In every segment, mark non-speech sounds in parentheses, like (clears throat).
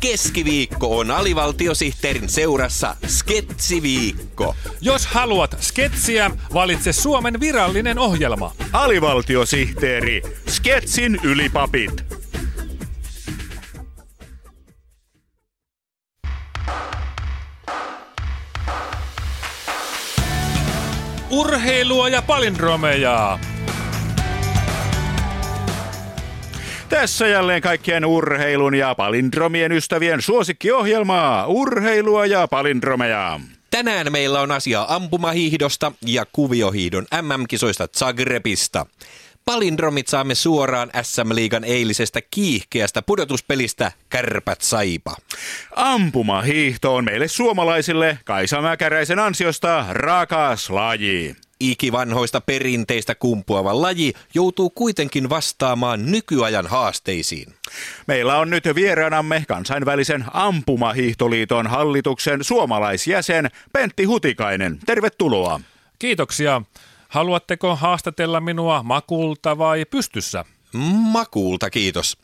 Keskiviikko on alivaltiosihteerin seurassa Sketsiviikko. Jos haluat sketsiä, valitse Suomen virallinen ohjelma. Alivaltiosihteeri, Sketsin ylipapit. Urheilua ja palindromeja. Tässä jälleen kaikkien urheilun ja palindromien ystävien suosikkiohjelmaa. Urheilua ja palindromeja. Tänään meillä on asiaa ampumahiihdosta ja kuviohiihdon MM-kisoista Zagrebista. Palindromit saamme suoraan SM-liigan eilisestä kiihkeästä pudotuspelistä Kärpät Saipa. Ampumahiihto on meille suomalaisille Kaisa Mäkäräisen ansiosta rakas laji. Ikivanhoista perinteistä kumpuava laji joutuu kuitenkin vastaamaan nykyajan haasteisiin. Meillä on nyt vieraanamme kansainvälisen ampumahiihtoliiton hallituksen suomalaisjäsen Pentti Hutikainen. Tervetuloa. Kiitoksia. Haluatteko haastatella minua makulta vai pystyssä? Makuulta kiitos.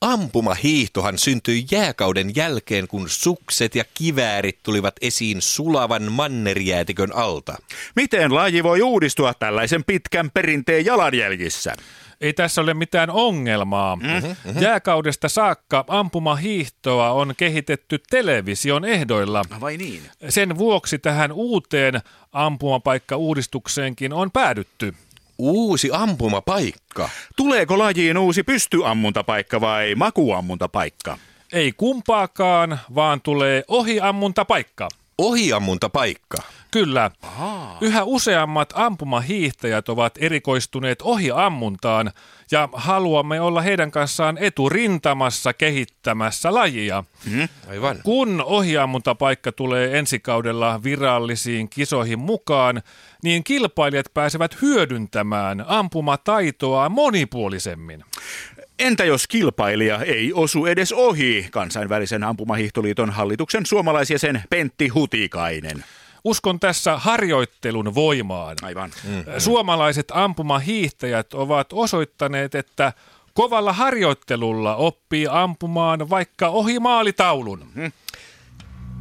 Ampumahiihtohan syntyi jääkauden jälkeen, kun sukset ja kiväärit tulivat esiin sulavan mannerjäätikön alta. Miten laji voi uudistua tällaisen pitkän perinteen jalanjäljissä? Ei tässä ole mitään ongelmaa. Mm-hmm. Jääkaudesta saakka ampumahiihtoa on kehitetty television ehdoilla. Vai niin? Sen vuoksi tähän uuteen ampumapaikkauudistukseenkin on päädytty. Uusi ampumapaikka. Tuleeko lajiin uusi pystyammuntapaikka vai makuammuntapaikka? Ei kumpaakaan, vaan tulee ohiammuntapaikka. Ohiammuntapaikka. Kyllä. Aha. Yhä useammat ampumahiihtäjät ovat erikoistuneet ohiammuntaan ja haluamme olla heidän kanssaan eturintamassa kehittämässä lajia. Mm, aivan. Kun ohiammuntapaikka tulee ensi kaudella virallisiin kisoihin mukaan, niin kilpailijat pääsevät hyödyntämään ampumataitoa monipuolisemmin. Entä jos kilpailija ei osu edes ohi kansainvälisen ampumahiihtoliiton hallituksen suomalaisjäsen Pentti Hutikainen? Uskon tässä harjoittelun voimaan. Aivan. Mm. Suomalaiset ampumahiihtäjät ovat osoittaneet, että kovalla harjoittelulla oppii ampumaan vaikka ohi maalitaulun. Mm.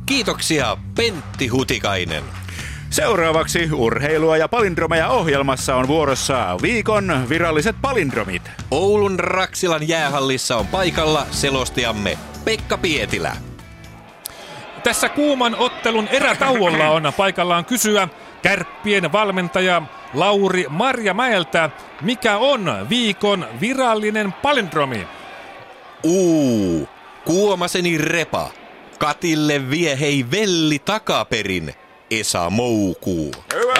Kiitoksia Pentti Hutikainen. Seuraavaksi urheilua ja palindromeja ohjelmassa on vuorossa viikon viralliset palindromit. Oulun Raksilan jäähallissa on paikalla selostajamme Pekka Pietilä. Tässä kuuman ottelun erätauolla on paikallaan kysyä kärppien valmentaja Lauri Marjamäeltä, mikä on viikon virallinen palindromi? Uu, kuomaseni repa. Katille vie hei velli takaperin. Esa Moukuu. Hyvä,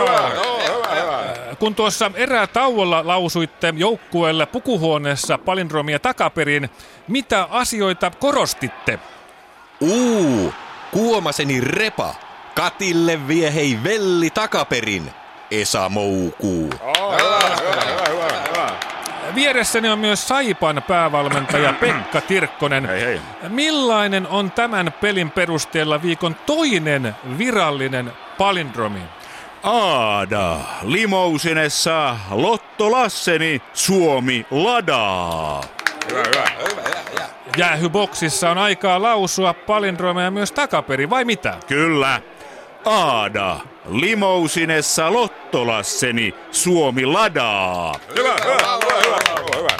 hyvä, hyvä, hyvä. Kun tuossa erätauolla lausuitte joukkueelle pukuhuoneessa palindromia takaperin, mitä asioita korostitte? Uu, kuomaseni repa. Katille vie hei velli takaperin. Esa Moukuu. Oh, hyvä, hyvä, hyvä, hyvä, hyvä. Vieressäni on myös Saipan päävalmentaja (clears throat) Pekka Tirkkonen. Hei, hei. Millainen on tämän pelin perusteella viikon toinen virallinen palindromi? Aada, limousinessa, Lotto Lasseni, Suomi ladaa. Hyvä, hyvä, hyvä, hyvä. Jäähyboksissa on aikaa lausua palindromeja myös takaperi, vai mitä? Kyllä. Aada, limousinessa, Lotto Lasseni, Suomi ladaa. Hyvä, hyvä, hyvä, hyvä, hyvä.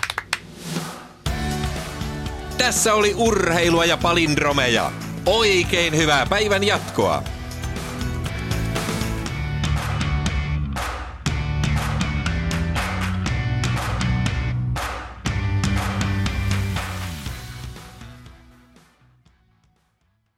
Tässä oli urheilua ja palindromeja. Oikein hyvää päivän jatkoa.